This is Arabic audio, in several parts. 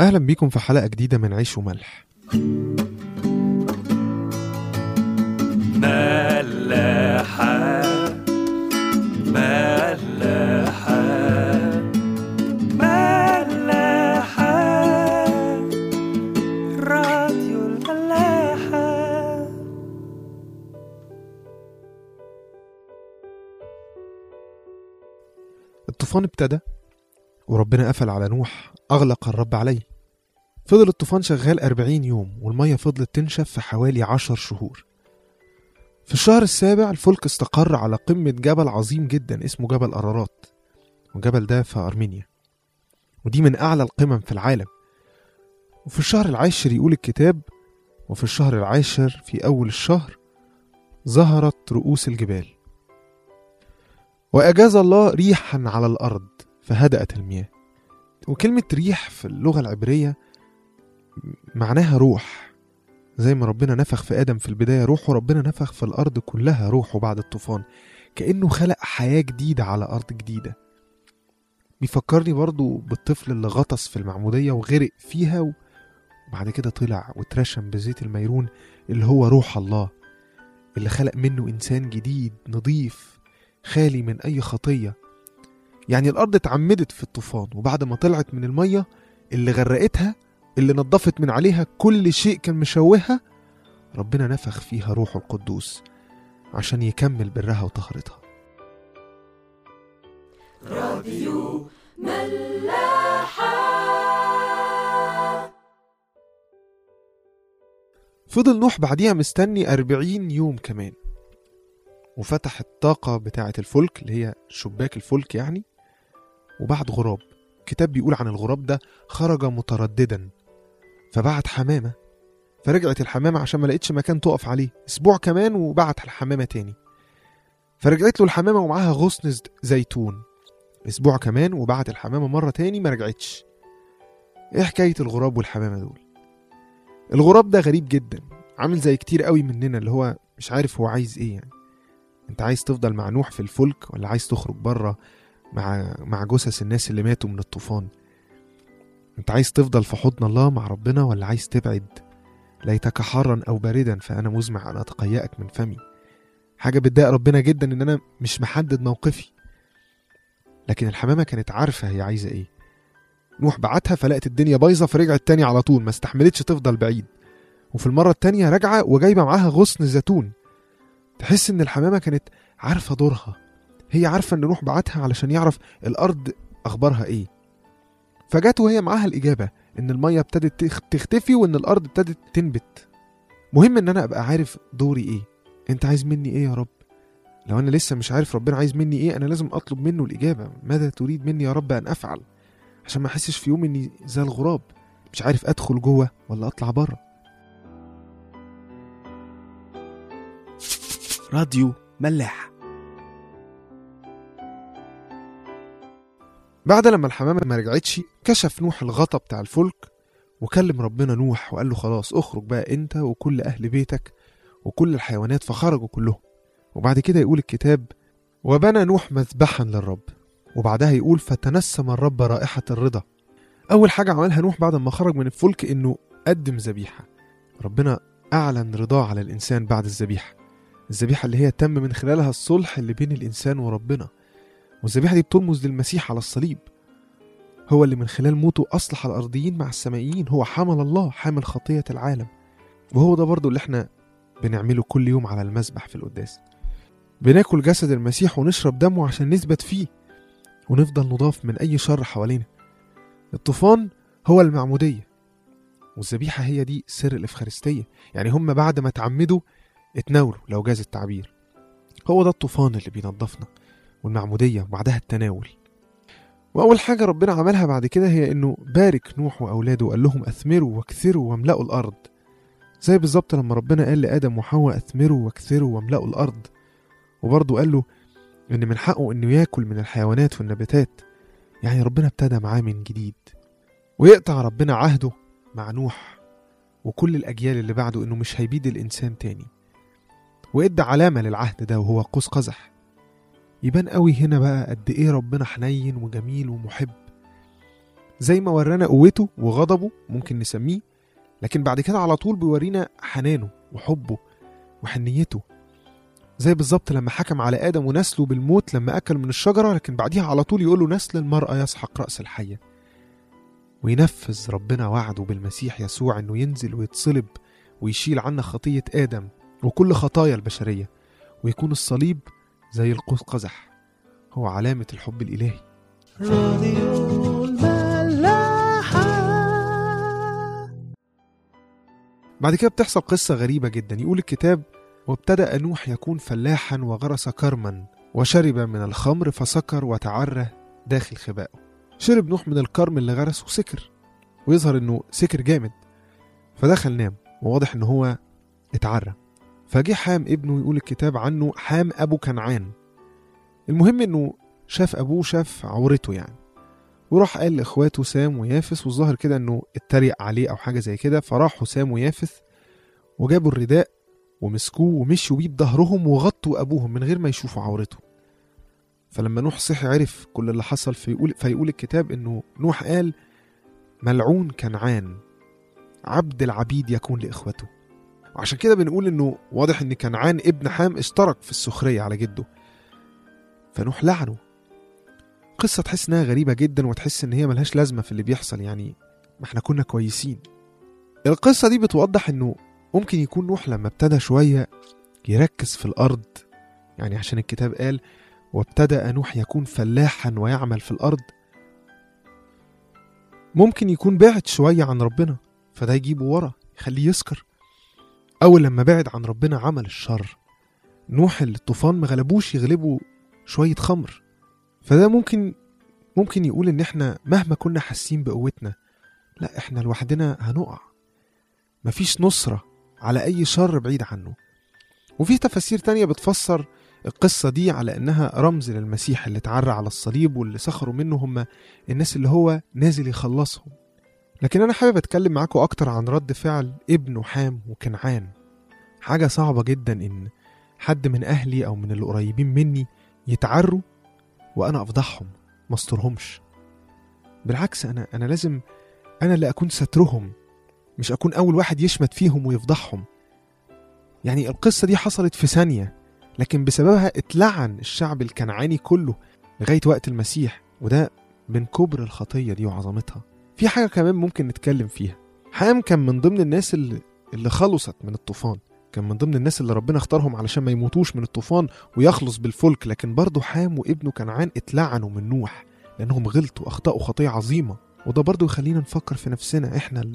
أهلا بيكم في حلقة جديدة من عيش وملح. ملاحة ملاحة ملاحة. راديو الملاحة. الطوفان ابتدى وربنا قفل على نوح أغلق الرب عليه. فضل الطوفان شغال أربعين يوم والمية فضلت تنشف في حوالي عشر شهور. في الشهر السابع الفلك استقر على قمة جبل عظيم جدا اسمه جبل أرارات والجبل ده في أرمينيا. ودي من أعلى القمم في العالم. وفي الشهر العاشر يقول الكتاب وفي الشهر العاشر في أول الشهر ظهرت رؤوس الجبال. وأجاز الله ريحا على الأرض فهدأت المياه. وكلمة ريح في اللغة العبرية معناها روح. زي ما ربنا نفخ في آدم في البداية روح وربنا نفخ في الأرض كلها روحه بعد الطوفان. كأنه خلق حياة جديدة على أرض جديدة. بيفكرني برضو بالطفل اللي غطس في المعمودية وغرق فيها وبعد كده طلع واترشم بزيت الميرون اللي هو روح الله اللي خلق منه إنسان جديد نظيف خالي من أي خطية. يعني الأرض اتعمدت في الطوفان وبعد ما طلعت من المية اللي غرقتها اللي نظفت من عليها كل شيء كان مشوهها ربنا نفخ فيها روحه القدوس عشان يكمل برها وطهرتها راديو فضل نوح بعديها مستني أربعين يوم كمان. وفتح الطاقة بتاعة الفلك اللي هي شباك الفلك يعني وبعت غراب. الكتاب بيقول عن الغراب ده خرج مترددا. فبعت حمامة. فرجعت الحمامة عشان ما لقيتش مكان تقف عليه. أسبوع كمان وبعت الحمامة تاني. فرجعت له الحمامة ومعاها غصن زيتون. أسبوع كمان وبعت الحمامة مرة تاني ما رجعتش. إيه حكاية الغراب والحمامة دول؟ الغراب ده غريب جدا. عامل زي كتير قوي مننا اللي هو مش عارف هو عايز إيه يعني. أنت عايز تفضل مع نوح في الفلك ولا عايز تخرج بره مع مع جثث الناس اللي ماتوا من الطوفان؟ انت عايز تفضل في حضن الله مع ربنا ولا عايز تبعد ليتك حارا أو باردا فأنا مزمع ان اتقيأك من فمي؟ حاجة بتضايق ربنا جدا إن أنا مش محدد موقفي. لكن الحمامة كانت عارفة هي عايزة إيه. نوح بعتها فلقت الدنيا بايظة فرجعت تاني على طول ما استحملتش تفضل بعيد. وفي المرة التانية راجعة وجايبة معاها غصن زيتون. تحس إن الحمامة كانت عارفة دورها. هي عارفة إن نوح بعتها علشان يعرف الأرض أخبارها إيه. فجت وهي معاها الإجابة إن المية ابتدت تخ- تختفي وإن الأرض ابتدت تنبت. مهم إن أنا أبقى عارف دوري إيه. أنت عايز مني إيه يا رب؟ لو أنا لسه مش عارف ربنا عايز مني إيه أنا لازم أطلب منه الإجابة. ماذا تريد مني يا رب أن أفعل؟ عشان ما أحسش في يوم إني زي الغراب. مش عارف أدخل جوه ولا أطلع بره. راديو ملاح. بعد لما الحمامة ما رجعتش كشف نوح الغطا بتاع الفلك وكلم ربنا نوح وقال له خلاص اخرج بقى انت وكل أهل بيتك وكل الحيوانات فخرجوا كلهم. وبعد كده يقول الكتاب وبنى نوح مذبحا للرب وبعدها يقول فتنسم الرب رائحة الرضا. أول حاجة عملها نوح بعد ما خرج من الفلك إنه قدم ذبيحة. ربنا أعلن رضاه على الإنسان بعد الذبيحة. الذبيحة اللي هي تم من خلالها الصلح اللي بين الإنسان وربنا. والذبيحة دي بترمز للمسيح على الصليب. هو اللي من خلال موته أصلح الأرضيين مع السمائيين. هو حمل الله حامل خطية العالم. وهو ده برضو اللي إحنا بنعمله كل يوم على المذبح في القداس. بناكل جسد المسيح ونشرب دمه عشان نثبت فيه. ونفضل نضاف من أي شر حوالينا. الطوفان هو المعمودية. والذبيحة هي دي سر الإفخارستية. يعني هم بعد ما تعمدوا اتناولوا لو جاز التعبير. هو ده الطوفان اللي بينضفنا والمعمودية وبعدها التناول. وأول حاجة ربنا عملها بعد كده هي إنه بارك نوح وأولاده وقال لهم أثمروا واكثروا واملأوا الأرض. زي بالظبط لما ربنا قال لآدم وحواء أثمروا واكثروا واملأوا الأرض. وبرضه قال له إن من حقه إنه يأكل من الحيوانات والنباتات. يعني ربنا ابتدى معاه من جديد. ويقطع ربنا عهده مع نوح وكل الأجيال اللي بعده إنه مش هيبيد الإنسان تاني. وإدى علامة للعهد ده وهو قوس قزح. يبان قوي هنا بقى قد إيه ربنا حنين وجميل ومحب. زي ما ورانا قوته وغضبه ممكن نسميه لكن بعد كده على طول بيورينا حنانه وحبه وحنيته. زي بالظبط لما حكم على آدم ونسله بالموت لما أكل من الشجرة لكن بعديها على طول يقول له نسل المرأة يسحق رأس الحية. وينفذ ربنا وعده بالمسيح يسوع إنه ينزل ويتصلب ويشيل عنا خطية آدم وكل خطايا البشرية ويكون الصليب زي القوس قزح هو علامة الحب الإلهي. راديو بعد كده بتحصل قصة غريبة جدا. يقول الكتاب وابتدأ نوح يكون فلاحا وغرس كرما وشرب من الخمر فسكر وتعرى داخل خبائه شرب نوح من الكرم اللي غرسه وسكر ويظهر إنه سكر جامد فدخل نام وواضح إن هو اتعرى. فجه حام ابنه يقول الكتاب عنه حام أبو كنعان. المهم إنه شاف أبوه شاف عورته يعني. وراح قال لإخواته سام ويافس والظاهر كده إنه اتريق عليه أو حاجة زي كده. فراحوا سام ويافث وجابوا الرداء ومسكوه ومشوا بيه بظهرهم وغطوا أبوهم من غير ما يشوفوا عورته. فلما نوح صحي عرف كل اللي حصل فيقول فيقول الكتاب إنه نوح قال ملعون كنعان عبد العبيد يكون لاخوته وعشان كده بنقول إنه واضح إن كنعان ابن حام اشترك في السخرية على جده. فنوح لعنه. قصة تحس إنها غريبة جدا وتحس إن هي ملهاش لازمة في اللي بيحصل يعني ما إحنا كنا كويسين. القصة دي بتوضح إنه ممكن يكون نوح لما ابتدى شوية يركز في الأرض. يعني عشان الكتاب قال وابتدأ نوح يكون فلاحا ويعمل في الأرض ممكن يكون بعد شوية عن ربنا فده يجيبه ورا يخليه يسكر. أول لما بعد عن ربنا عمل الشر نوح اللي الطوفان ما غلبوش يغلبه شوية خمر. فده ممكن ممكن يقول إن إحنا مهما كنا حاسين بقوتنا لا إحنا لوحدنا هنقع. مفيش نصرة على أي شر بعيد عنه. وفي تفاسير تانية بتفسر القصة دي على إنها رمز للمسيح اللي اتعرى على الصليب واللي سخروا منه هم الناس اللي هو نازل يخلصهم. لكن أنا حابب أتكلم معاكم أكتر عن رد فعل ابنه حام وكنعان. حاجة صعبة جدا إن حد من أهلي أو من اللي قريبين مني يتعروا وأنا أفضحهم ما أسترهمش. بالعكس أنا أنا لازم أنا اللي أكون سترهم مش أكون أول واحد يشمت فيهم ويفضحهم. يعني القصة دي حصلت في ثانية لكن بسببها اتلعن الشعب الكنعاني كله لغاية وقت المسيح وده من كبر الخطية دي وعظمتها. في حاجة كمان ممكن نتكلم فيها. حام كان من ضمن الناس اللي, اللي خلصت من الطوفان. كان من ضمن الناس اللي ربنا اختارهم علشان ما يموتوش من الطوفان ويخلص بالفلك. لكن برضه حام وابنه كنعان اتلعنوا من نوح لأنهم غلطوا أخطأوا خطية عظيمة. وده برضه يخلينا نفكر في نفسنا إحنا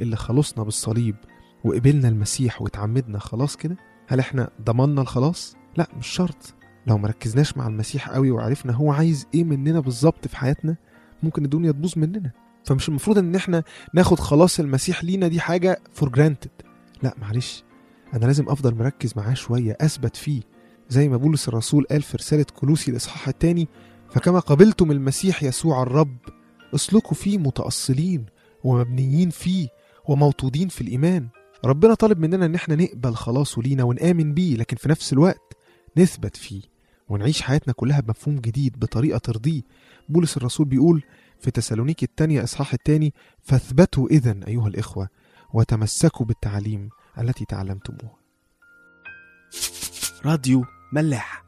اللي خلصنا بالصليب وقبلنا المسيح واتعمدنا خلاص كده؟ هل إحنا ضمننا الخلاص؟ لا مش شرط. لو مركزناش مع المسيح قوي وعرفنا هو عايز إيه مننا بالظبط في حياتنا ممكن الدنيا تبوظ مننا. فمش المفروض إن إحنا ناخد خلاص المسيح لينا دي حاجة for granted لا معلش. أنا لازم أفضل مركز معاه شوية أثبت فيه. زي ما بولس الرسول قال في رسالة كلوسي الإصحاح الثاني فكما قبلتم المسيح يسوع الرب اسلكوا فيه متأصلين ومبنيين فيه وموطودين في الإيمان. ربنا طالب مننا إن إحنا نقبل خلاصه لينا ونآمن بيه لكن في نفس الوقت نثبت فيه. ونعيش حياتنا كلها بمفهوم جديد بطريقة ترضيه. بولس الرسول بيقول في تسالونيكي الثانية إصحاح الثاني فاثبتوا إذا أيها الإخوة وتمسكوا بالتعاليم التي تعلمتموها. راديو ملاح.